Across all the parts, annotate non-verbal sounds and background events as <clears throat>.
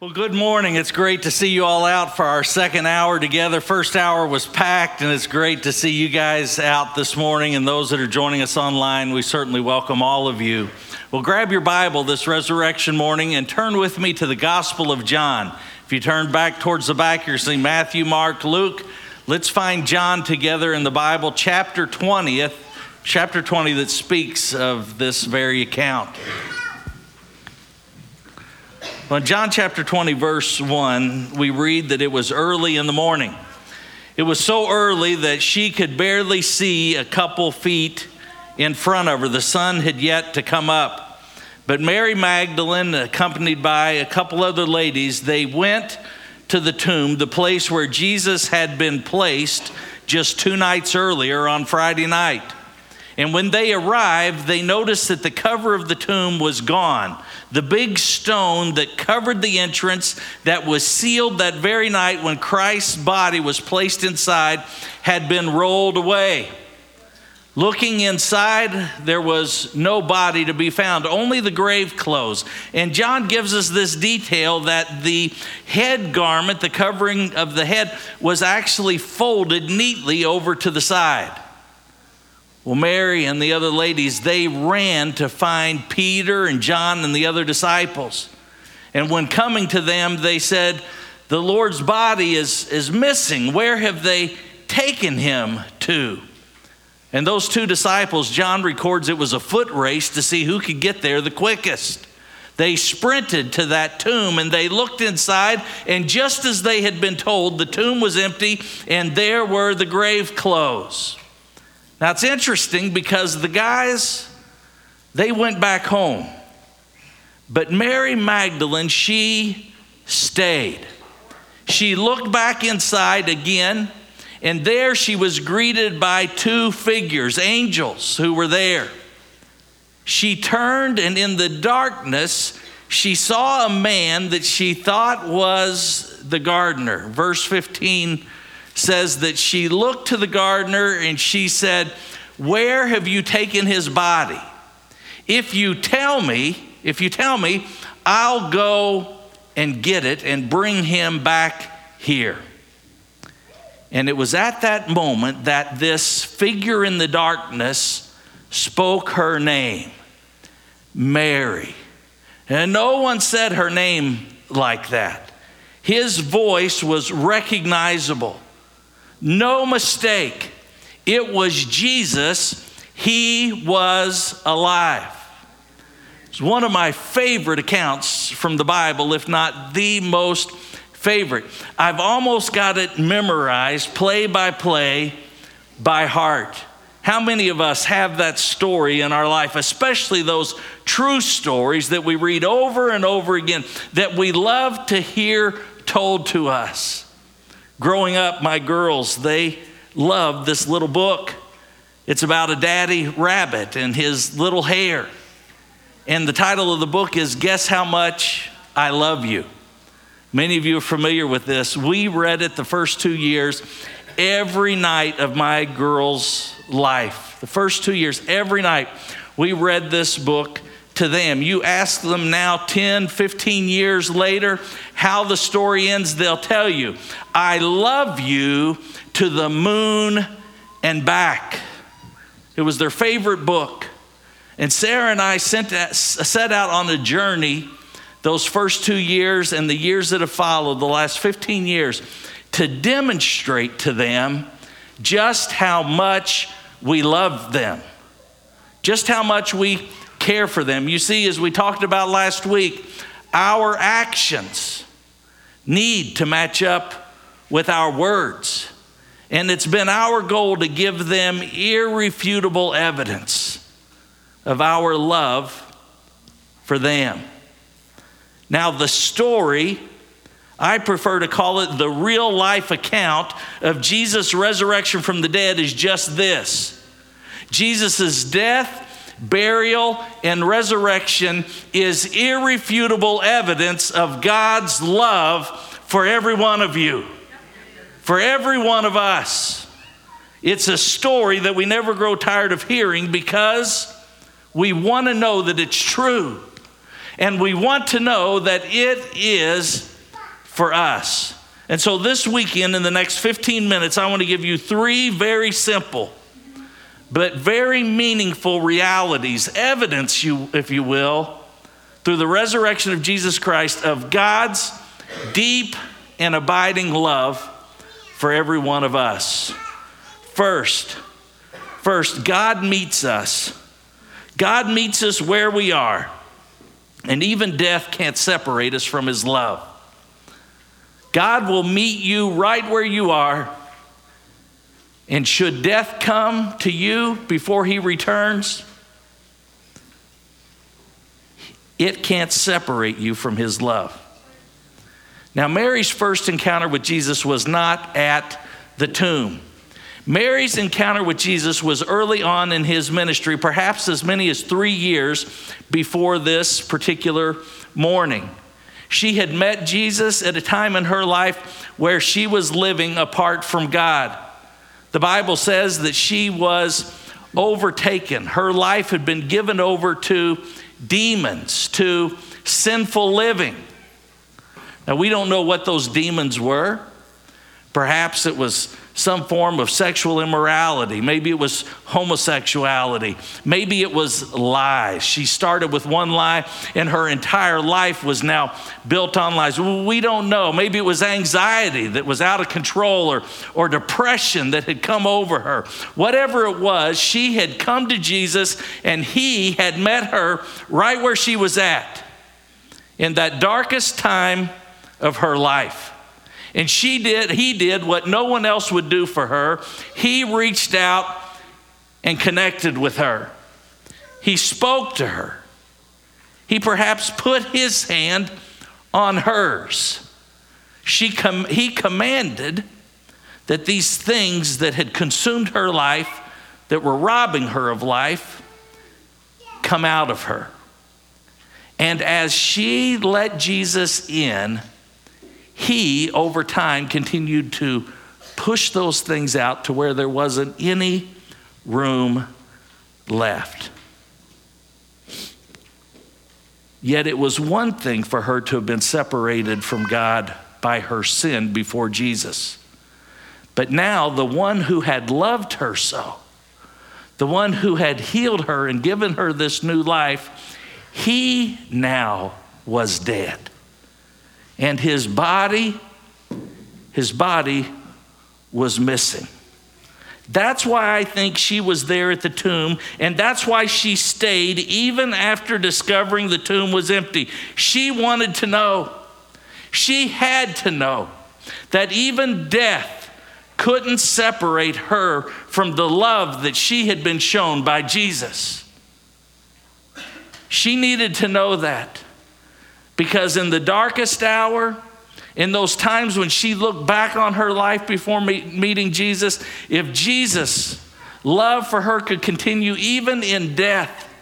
Well, good morning. It's great to see you all out for our second hour together. First hour was packed, and it's great to see you guys out this morning. And those that are joining us online, we certainly welcome all of you. Well, grab your Bible this resurrection morning and turn with me to the Gospel of John. If you turn back towards the back, you're seeing Matthew, Mark, Luke. Let's find John together in the Bible, chapter 20th, chapter 20 that speaks of this very account. Well, in John chapter 20, verse 1, we read that it was early in the morning. It was so early that she could barely see a couple feet in front of her. The sun had yet to come up. But Mary Magdalene, accompanied by a couple other ladies, they went to the tomb, the place where Jesus had been placed just two nights earlier on Friday night. And when they arrived, they noticed that the cover of the tomb was gone. The big stone that covered the entrance, that was sealed that very night when Christ's body was placed inside, had been rolled away. Looking inside, there was no body to be found, only the grave clothes. And John gives us this detail that the head garment, the covering of the head, was actually folded neatly over to the side. Well, Mary and the other ladies, they ran to find Peter and John and the other disciples. And when coming to them, they said, The Lord's body is, is missing. Where have they taken him to? And those two disciples, John records it was a foot race to see who could get there the quickest. They sprinted to that tomb and they looked inside, and just as they had been told, the tomb was empty and there were the grave clothes. Now it's interesting because the guys, they went back home. But Mary Magdalene, she stayed. She looked back inside again, and there she was greeted by two figures, angels who were there. She turned, and in the darkness, she saw a man that she thought was the gardener. Verse 15 says that she looked to the gardener and she said, Where have you taken his body? If you tell me, if you tell me, I'll go and get it and bring him back here. And it was at that moment that this figure in the darkness spoke her name, Mary. And no one said her name like that. His voice was recognizable. No mistake. It was Jesus. He was alive. It's one of my favorite accounts from the Bible, if not the most favorite. I've almost got it memorized, play by play, by heart. How many of us have that story in our life, especially those true stories that we read over and over again that we love to hear told to us? Growing up, my girls, they loved this little book. It's about a daddy rabbit and his little hare. And the title of the book is Guess How Much I Love You. Many of you are familiar with this. We read it the first two years, every night of my girl's life. The first two years, every night, we read this book to them. You ask them now, 10, 15 years later, how the story ends, they'll tell you, I love you to the moon and back. It was their favorite book. And Sarah and I sent, set out on a journey those first two years and the years that have followed, the last 15 years, to demonstrate to them just how much we love them, just how much we care for them. You see, as we talked about last week, our actions need to match up with our words. And it's been our goal to give them irrefutable evidence of our love for them. Now, the story, I prefer to call it the real life account of Jesus' resurrection from the dead, is just this Jesus' death burial, and resurrection is irrefutable evidence of God's love for every one of you, for every one of us. It's a story that we never grow tired of hearing because we want to know that it's true. and we want to know that it is for us. And so this weekend, in the next 15 minutes, I want to give you three very simple but very meaningful realities, evidence, you, if you will, through the resurrection of Jesus Christ of God's deep and abiding love for every one of us. First, first, God meets us. God meets us where we are, and even death can't separate us from His love. God will meet you right where you are and should death come to you before he returns, it can't separate you from his love. Now, Mary's first encounter with Jesus was not at the tomb. Mary's encounter with Jesus was early on in his ministry, perhaps as many as three years before this particular morning. She had met Jesus at a time in her life where she was living apart from God. The Bible says that she was overtaken. Her life had been given over to demons, to sinful living. Now, we don't know what those demons were. Perhaps it was some form of sexual immorality. Maybe it was homosexuality. Maybe it was lies. She started with one lie, and her entire life was now built on lies. We don't know. Maybe it was anxiety that was out of control or, or depression that had come over her. Whatever it was, she had come to Jesus, and he had met her right where she was at in that darkest time of her life. And she did, he did what no one else would do for her. He reached out and connected with her. He spoke to her. He perhaps put his hand on hers. She com- he commanded that these things that had consumed her life, that were robbing her of life, come out of her. And as she let Jesus in, he, over time, continued to push those things out to where there wasn't any room left. Yet it was one thing for her to have been separated from God by her sin before Jesus. But now, the one who had loved her so, the one who had healed her and given her this new life, he now was dead and his body, his body was missing. That's why I think she was there at the tomb, and that's why she stayed even after discovering the tomb was empty. She wanted to know, she had to know that even death couldn't separate her from the love that she had been shown by Jesus. She needed to know that. Because in the darkest hour, in those times when she looked back on her life before meeting Jesus, if Jesus' love for her could continue even in death,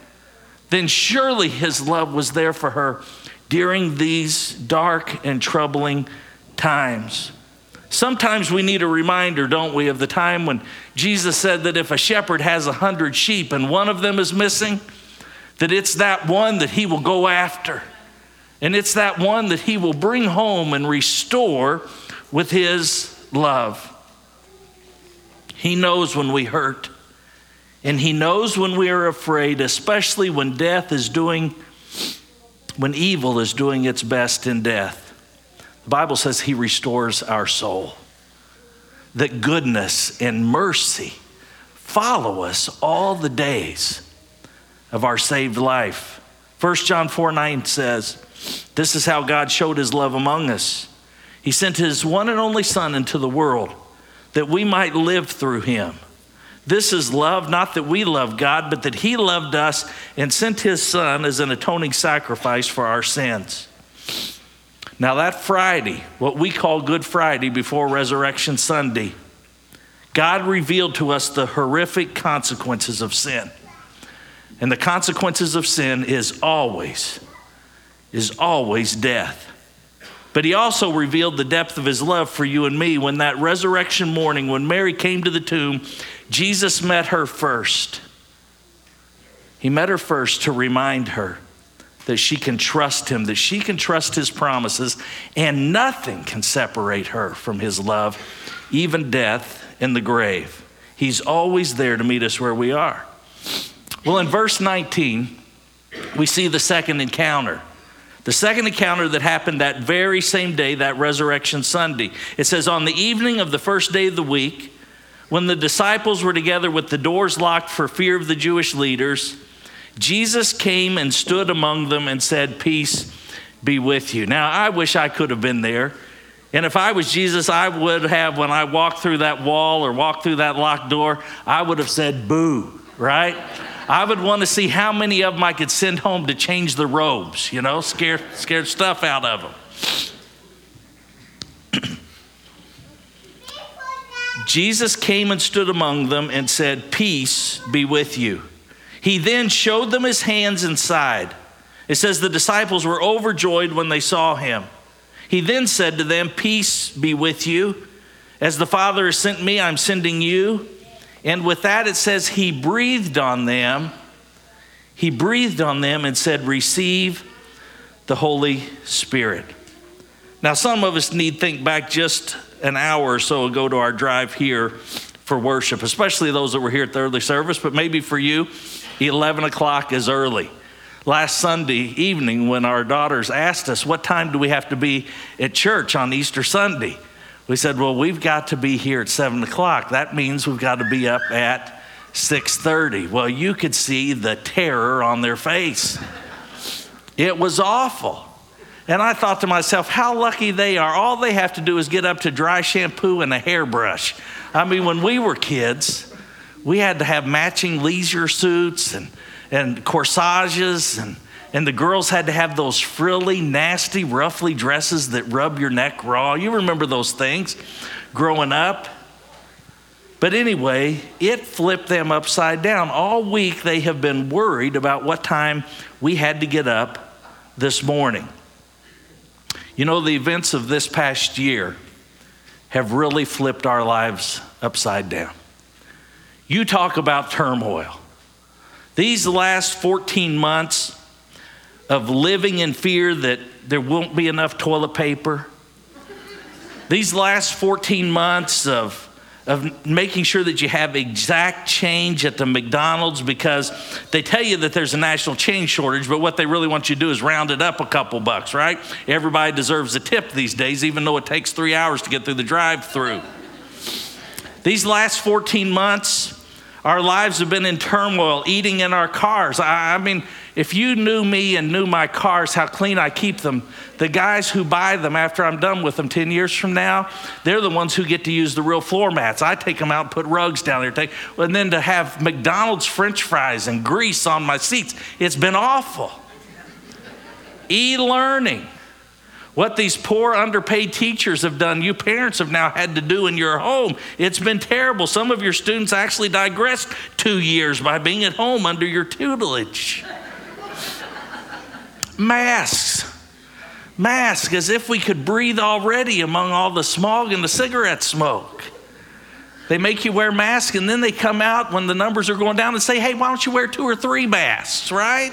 then surely his love was there for her during these dark and troubling times. Sometimes we need a reminder, don't we, of the time when Jesus said that if a shepherd has a hundred sheep and one of them is missing, that it's that one that he will go after. And it's that one that he will bring home and restore with his love. He knows when we hurt, and he knows when we are afraid, especially when death is doing, when evil is doing its best in death. The Bible says he restores our soul, that goodness and mercy follow us all the days of our saved life. 1 John 4 9 says, this is how God showed his love among us. He sent his one and only Son into the world that we might live through him. This is love, not that we love God, but that he loved us and sent his Son as an atoning sacrifice for our sins. Now, that Friday, what we call Good Friday before Resurrection Sunday, God revealed to us the horrific consequences of sin. And the consequences of sin is always is always death. But he also revealed the depth of his love for you and me when that resurrection morning, when Mary came to the tomb, Jesus met her first. He met her first to remind her that she can trust him, that she can trust his promises, and nothing can separate her from his love, even death in the grave. He's always there to meet us where we are. Well, in verse 19, we see the second encounter. The second encounter that happened that very same day, that resurrection Sunday. It says, On the evening of the first day of the week, when the disciples were together with the doors locked for fear of the Jewish leaders, Jesus came and stood among them and said, Peace be with you. Now, I wish I could have been there. And if I was Jesus, I would have, when I walked through that wall or walked through that locked door, I would have said, Boo, right? I would want to see how many of them I could send home to change the robes, you know, scare, scared stuff out of them. <clears throat> Jesus came and stood among them and said, Peace be with you. He then showed them his hands and side. It says the disciples were overjoyed when they saw him. He then said to them, Peace be with you. As the Father has sent me, I'm sending you. And with that, it says, He breathed on them. He breathed on them and said, Receive the Holy Spirit. Now, some of us need think back just an hour or so ago to our drive here for worship, especially those that were here at the early service, but maybe for you, 11 o'clock is early. Last Sunday evening, when our daughters asked us, What time do we have to be at church on Easter Sunday? We said, well, we've got to be here at seven o'clock. That means we've got to be up at 6:30. Well, you could see the terror on their face. It was awful. And I thought to myself, how lucky they are. All they have to do is get up to dry shampoo and a hairbrush. I mean, when we were kids, we had to have matching leisure suits and, and corsages and and the girls had to have those frilly, nasty, ruffly dresses that rub your neck raw. You remember those things growing up? But anyway, it flipped them upside down. All week they have been worried about what time we had to get up this morning. You know, the events of this past year have really flipped our lives upside down. You talk about turmoil. These last 14 months, of living in fear that there won't be enough toilet paper. These last 14 months of, of making sure that you have exact change at the McDonald's because they tell you that there's a national change shortage, but what they really want you to do is round it up a couple bucks, right? Everybody deserves a tip these days, even though it takes three hours to get through the drive through. These last 14 months, our lives have been in turmoil, eating in our cars. I, I mean, if you knew me and knew my cars, how clean I keep them, the guys who buy them after I'm done with them 10 years from now, they're the ones who get to use the real floor mats. I take them out and put rugs down there. Take, and then to have McDonald's french fries and grease on my seats, it's been awful. E learning. What these poor underpaid teachers have done, you parents have now had to do in your home. It's been terrible. Some of your students actually digressed two years by being at home under your tutelage. Masks. Masks, as if we could breathe already among all the smog and the cigarette smoke. They make you wear masks and then they come out when the numbers are going down and say, hey, why don't you wear two or three masks, right?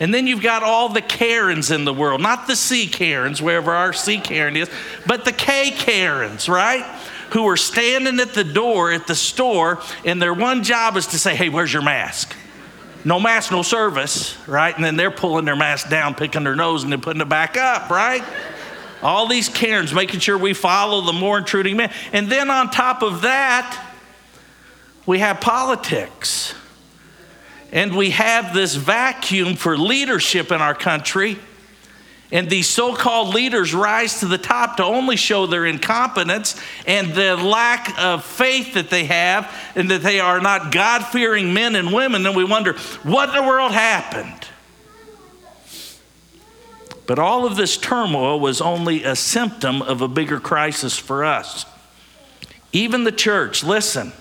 And then you've got all the Karens in the world, not the C Karens, wherever our C Karen is, but the K Karens, right? Who are standing at the door at the store, and their one job is to say, hey, where's your mask? No mask, no service, right? And then they're pulling their mask down, picking their nose, and then putting it back up, right? All these Karens making sure we follow the more intruding man. And then on top of that, we have politics. And we have this vacuum for leadership in our country and these so called leaders rise to the top to only show their incompetence and the lack of faith that they have, and that they are not God fearing men and women. Then we wonder, what in the world happened? But all of this turmoil was only a symptom of a bigger crisis for us. Even the church, listen,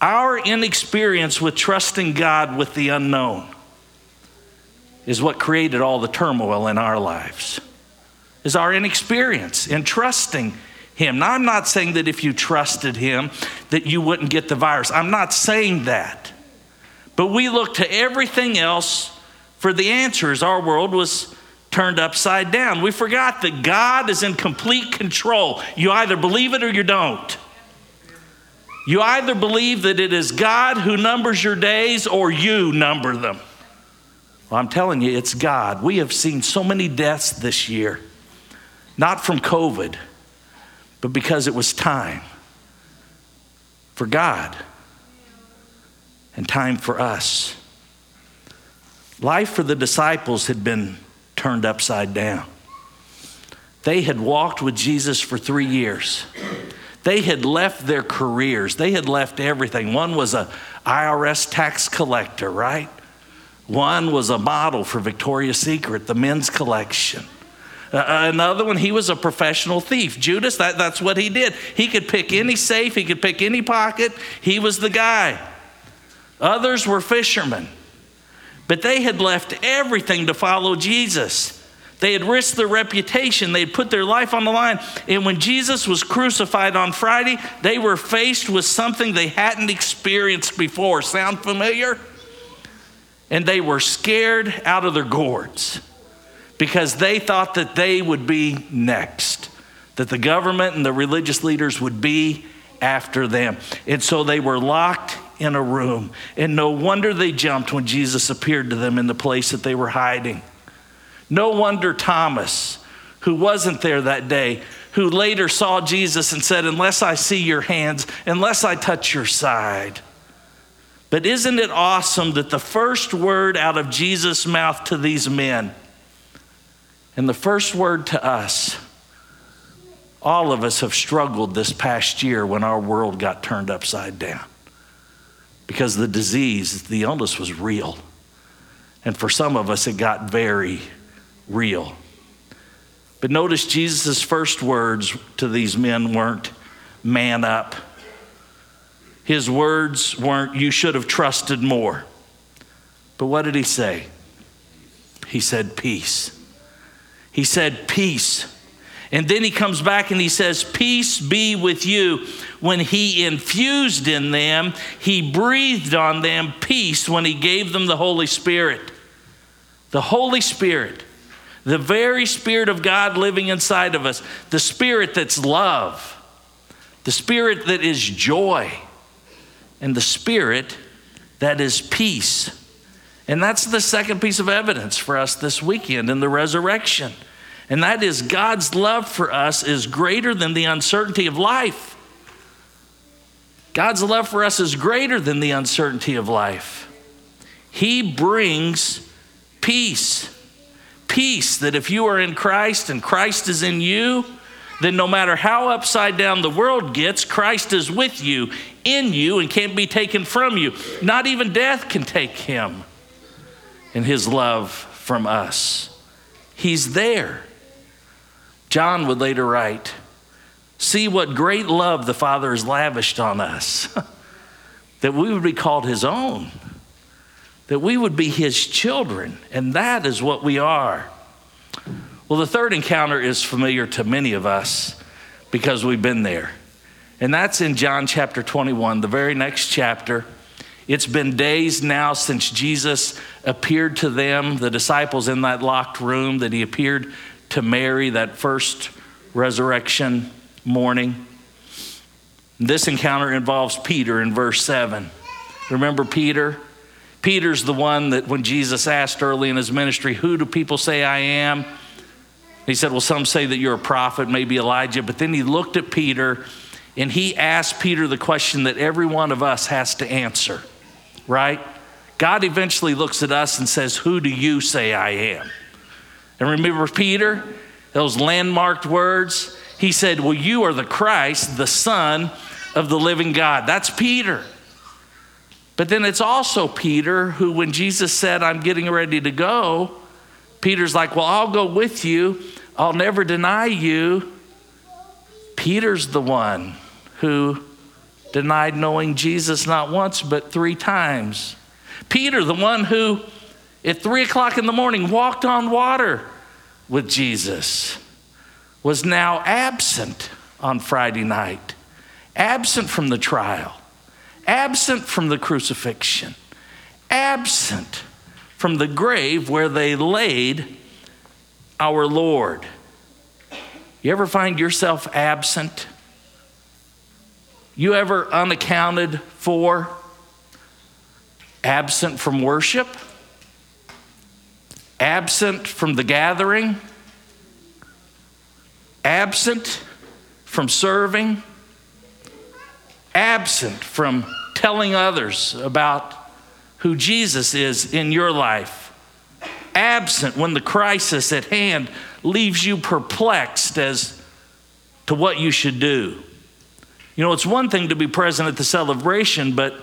our inexperience with trusting God with the unknown is what created all the turmoil in our lives is our inexperience in trusting him now i'm not saying that if you trusted him that you wouldn't get the virus i'm not saying that but we look to everything else for the answers. Our world was turned upside down. We forgot that God is in complete control. You either believe it or you don't. You either believe that it is God who numbers your days or you number them. Well, I'm telling you, it's God. We have seen so many deaths this year, not from COVID, but because it was time for God and time for us. Life for the disciples had been turned upside down. They had walked with Jesus for three years. They had left their careers. They had left everything. One was a IRS tax collector, right? One was a model for Victoria's Secret, the men's collection. Uh, another one, he was a professional thief. Judas, that, that's what he did. He could pick any safe, he could pick any pocket. He was the guy. Others were fishermen. But they had left everything to follow Jesus. They had risked their reputation, they had put their life on the line. And when Jesus was crucified on Friday, they were faced with something they hadn't experienced before. Sound familiar? And they were scared out of their gourds because they thought that they would be next, that the government and the religious leaders would be after them. And so they were locked in a room. And no wonder they jumped when Jesus appeared to them in the place that they were hiding. No wonder Thomas, who wasn't there that day, who later saw Jesus and said, Unless I see your hands, unless I touch your side. But isn't it awesome that the first word out of Jesus' mouth to these men, and the first word to us, all of us have struggled this past year when our world got turned upside down because the disease, the illness was real. And for some of us, it got very real. But notice Jesus' first words to these men weren't man up. His words weren't, you should have trusted more. But what did he say? He said, peace. He said, peace. And then he comes back and he says, Peace be with you. When he infused in them, he breathed on them peace when he gave them the Holy Spirit. The Holy Spirit the very Spirit of God living inside of us, the Spirit that's love, the Spirit that is joy, and the Spirit that is peace. And that's the second piece of evidence for us this weekend in the resurrection. And that is God's love for us is greater than the uncertainty of life. God's love for us is greater than the uncertainty of life. He brings peace peace that if you are in Christ and Christ is in you, then no matter how upside down the world gets, Christ is with you, in you, and can't be taken from you. Not even death can take him and his love from us. He's there. John would later write, See what great love the Father has lavished on us, <laughs> that we would be called his own that we would be his children, and that is what we are. Well, the third encounter is familiar to many of us because we've been there. And that's in John chapter 21, the very next chapter. It's been days now since Jesus appeared to them, the disciples in that locked room, that he appeared to Mary that first resurrection morning. This encounter involves Peter in verse 7. Remember Peter? Peter's the one that when Jesus asked early in his ministry, Who do people say I am? He said, Well, some say that you're a prophet, maybe Elijah. But then he looked at Peter and he asked Peter the question that every one of us has to answer, right? God eventually looks at us and says, Who do you say I am? And remember Peter, those landmarked words? He said, Well, you are the Christ, the Son of the living God. That's Peter. But then it's also Peter who, when Jesus said, I'm getting ready to go, Peter's like, Well, I'll go with you. I'll never deny you. Peter's the one who denied knowing Jesus not once, but three times. Peter, the one who at three o'clock in the morning walked on water with Jesus, was now absent on Friday night, absent from the trial absent from the crucifixion, absent from the grave where they laid our Lord. You ever find yourself absent? You ever unaccounted for? Absent from worship? Absent from the gathering? Absent from serving? Absent from telling others about who Jesus is in your life? Absent when the crisis at hand leaves you perplexed as to what you should do? You know, it's one thing to be present at the celebration, but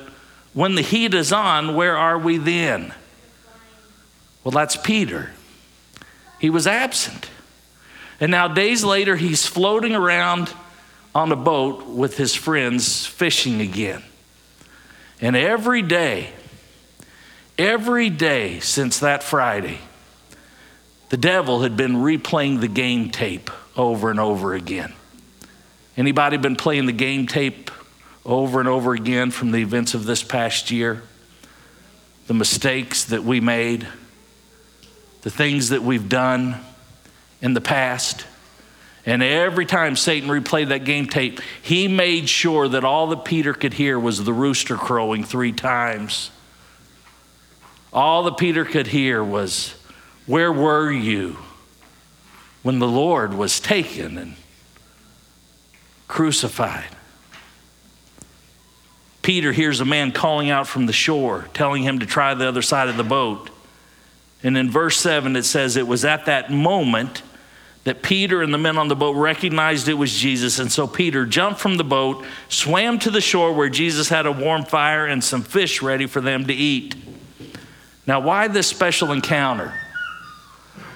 when the heat is on, where are we then? Well, that's Peter. He was absent. And now, days later, he's floating around on a boat with his friends fishing again. And every day, every day since that Friday, the devil had been replaying the game tape over and over again. Anybody been playing the game tape over and over again from the events of this past year? The mistakes that we made, the things that we've done in the past. And every time Satan replayed that game tape, he made sure that all that Peter could hear was the rooster crowing three times. All that Peter could hear was, Where were you when the Lord was taken and crucified. Peter hears a man calling out from the shore, telling him to try the other side of the boat. And in verse 7, it says, It was at that moment that Peter and the men on the boat recognized it was Jesus. And so Peter jumped from the boat, swam to the shore where Jesus had a warm fire and some fish ready for them to eat. Now, why this special encounter?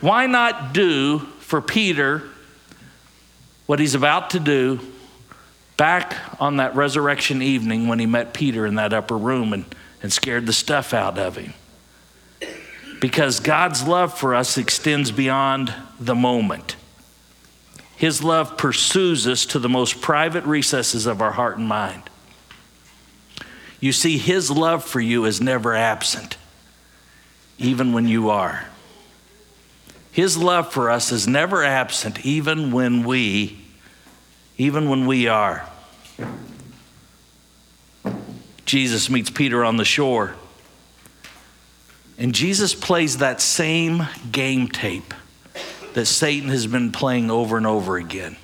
Why not do for Peter what he's about to do back on that resurrection evening when he met Peter in that upper room and, and scared the stuff out of him. Because God's love for us extends beyond the moment. His love pursues us to the most private recesses of our heart and mind. You see, His love for you is never absent, even when you are. His love for us is never absent, even when we even when we are. Jesus meets Peter on the shore. And Jesus plays that same game tape that Satan has been playing over and over again.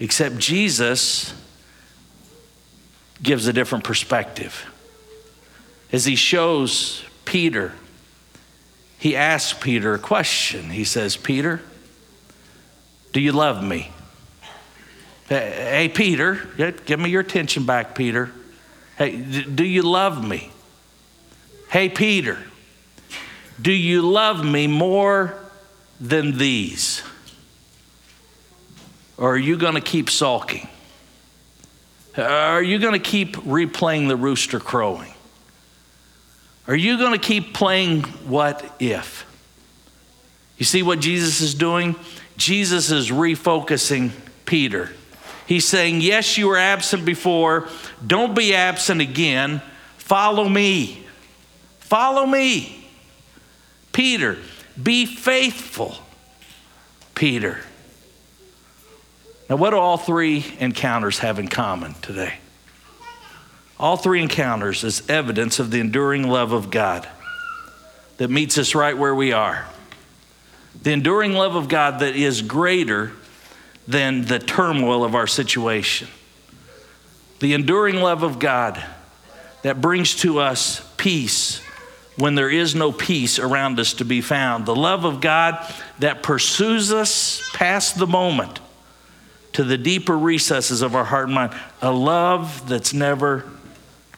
Except Jesus gives a different perspective. As he shows Peter, he asks Peter a question. He says, Peter, do you love me? Hey, Peter, give me your attention back, Peter. Hey, do you love me? Hey, Peter, do you love me more than these? Or are you going to keep sulking? Are you going to keep replaying the rooster crowing? Are you going to keep playing what if? You see what Jesus is doing? Jesus is refocusing Peter. He's saying, Yes, you were absent before. Don't be absent again. Follow me. Follow me. Peter, be faithful. Peter. Now, what do all three encounters have in common today? All three encounters is evidence of the enduring love of God that meets us right where we are. The enduring love of God that is greater than the turmoil of our situation. The enduring love of God that brings to us peace when there is no peace around us to be found. The love of God that pursues us past the moment to the deeper recesses of our heart and mind. A love that's never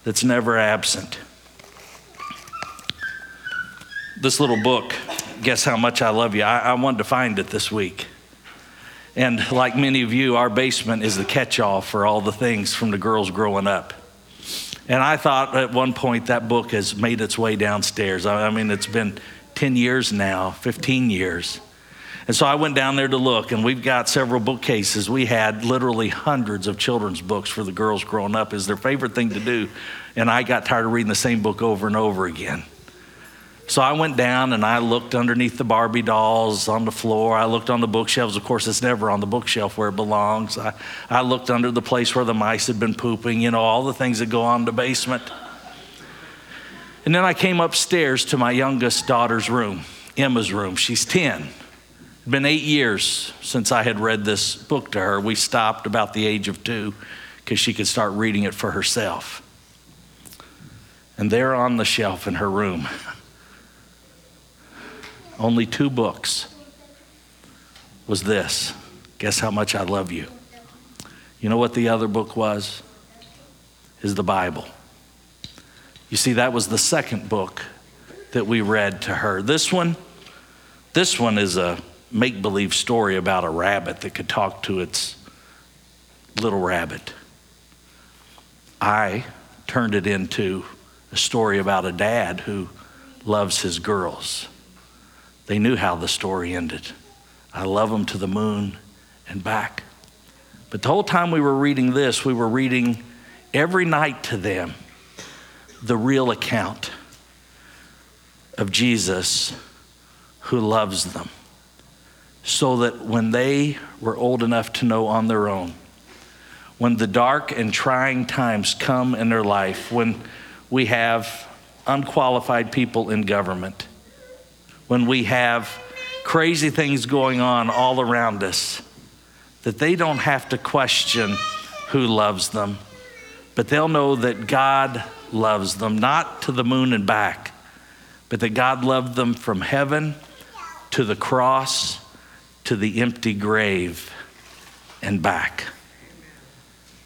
that's never absent. This little book, Guess How Much I Love You, I, I wanted to find it this week. And like many of you, our basement is the catch all for all the things from the girls growing up. And I thought at one point that book has made its way downstairs. I mean, it's been 10 years now, 15 years. And so I went down there to look, and we've got several bookcases. We had literally hundreds of children's books for the girls growing up, is their favorite thing to do. And I got tired of reading the same book over and over again. So I went down and I looked underneath the Barbie dolls on the floor. I looked on the bookshelves. Of course, it's never on the bookshelf where it belongs. I, I looked under the place where the mice had been pooping, you know, all the things that go on in the basement. And then I came upstairs to my youngest daughter's room, Emma's room. She's 10. Been eight years since I had read this book to her. We stopped about the age of two because she could start reading it for herself. And there on the shelf in her room, only two books, was this Guess how much I love you? You know what the other book was? Is the Bible. You see, that was the second book that we read to her. This one, this one is a make believe story about a rabbit that could talk to its little rabbit. I turned it into a story about a dad who loves his girls. They knew how the story ended. I love them to the moon and back. But the whole time we were reading this, we were reading every night to them the real account of Jesus who loves them. So that when they were old enough to know on their own, when the dark and trying times come in their life, when we have unqualified people in government, when we have crazy things going on all around us, that they don't have to question who loves them, but they'll know that God loves them, not to the moon and back, but that God loved them from heaven to the cross to the empty grave and back.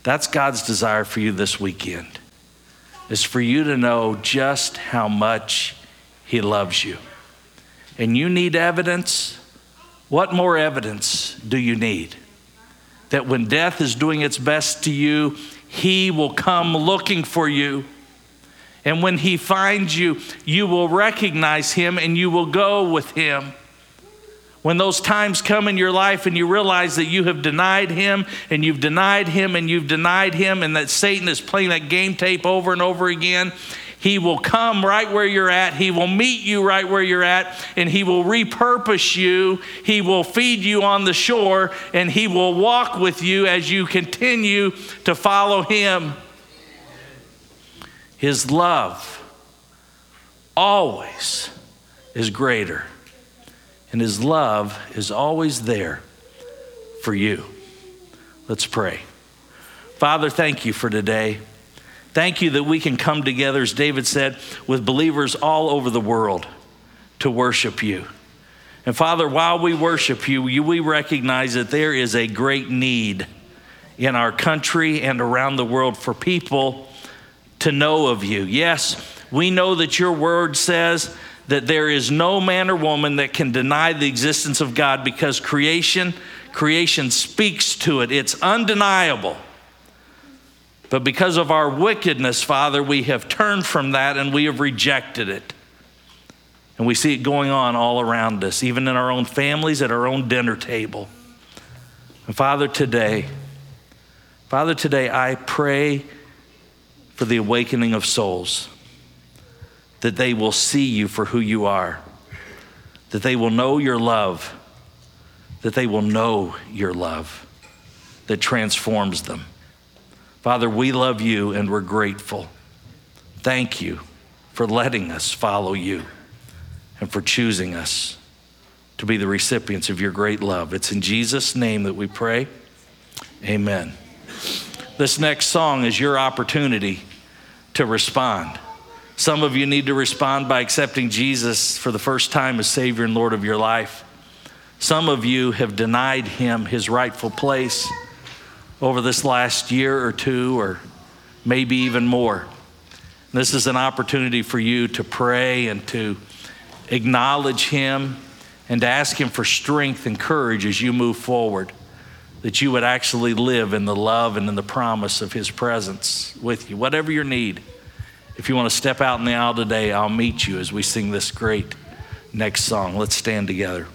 That's God's desire for you this weekend. Is for you to know just how much he loves you and you need evidence, what more evidence do you need? That when death is doing its best to you, he will come looking for you. And when he finds you, you will recognize him and you will go with him. When those times come in your life and you realize that you have denied him and you've denied him and you've denied him, and that Satan is playing that game tape over and over again, he will come right where you're at. He will meet you right where you're at, and He will repurpose you. He will feed you on the shore, and He will walk with you as you continue to follow Him. His love always is greater, and His love is always there for you. Let's pray. Father, thank you for today. Thank you that we can come together, as David said, with believers all over the world to worship you. And Father, while we worship you, we recognize that there is a great need in our country and around the world for people to know of you. Yes, we know that your word says that there is no man or woman that can deny the existence of God because creation creation speaks to it. It's undeniable. But because of our wickedness, Father, we have turned from that and we have rejected it. And we see it going on all around us, even in our own families, at our own dinner table. And Father, today, Father, today I pray for the awakening of souls, that they will see you for who you are, that they will know your love, that they will know your love that transforms them. Father, we love you and we're grateful. Thank you for letting us follow you and for choosing us to be the recipients of your great love. It's in Jesus' name that we pray. Amen. This next song is your opportunity to respond. Some of you need to respond by accepting Jesus for the first time as Savior and Lord of your life. Some of you have denied him his rightful place over this last year or two, or maybe even more. This is an opportunity for you to pray and to acknowledge Him and to ask Him for strength and courage as you move forward, that you would actually live in the love and in the promise of His presence with you. Whatever your need, if you want to step out in the aisle today, I'll meet you as we sing this great next song. Let's stand together.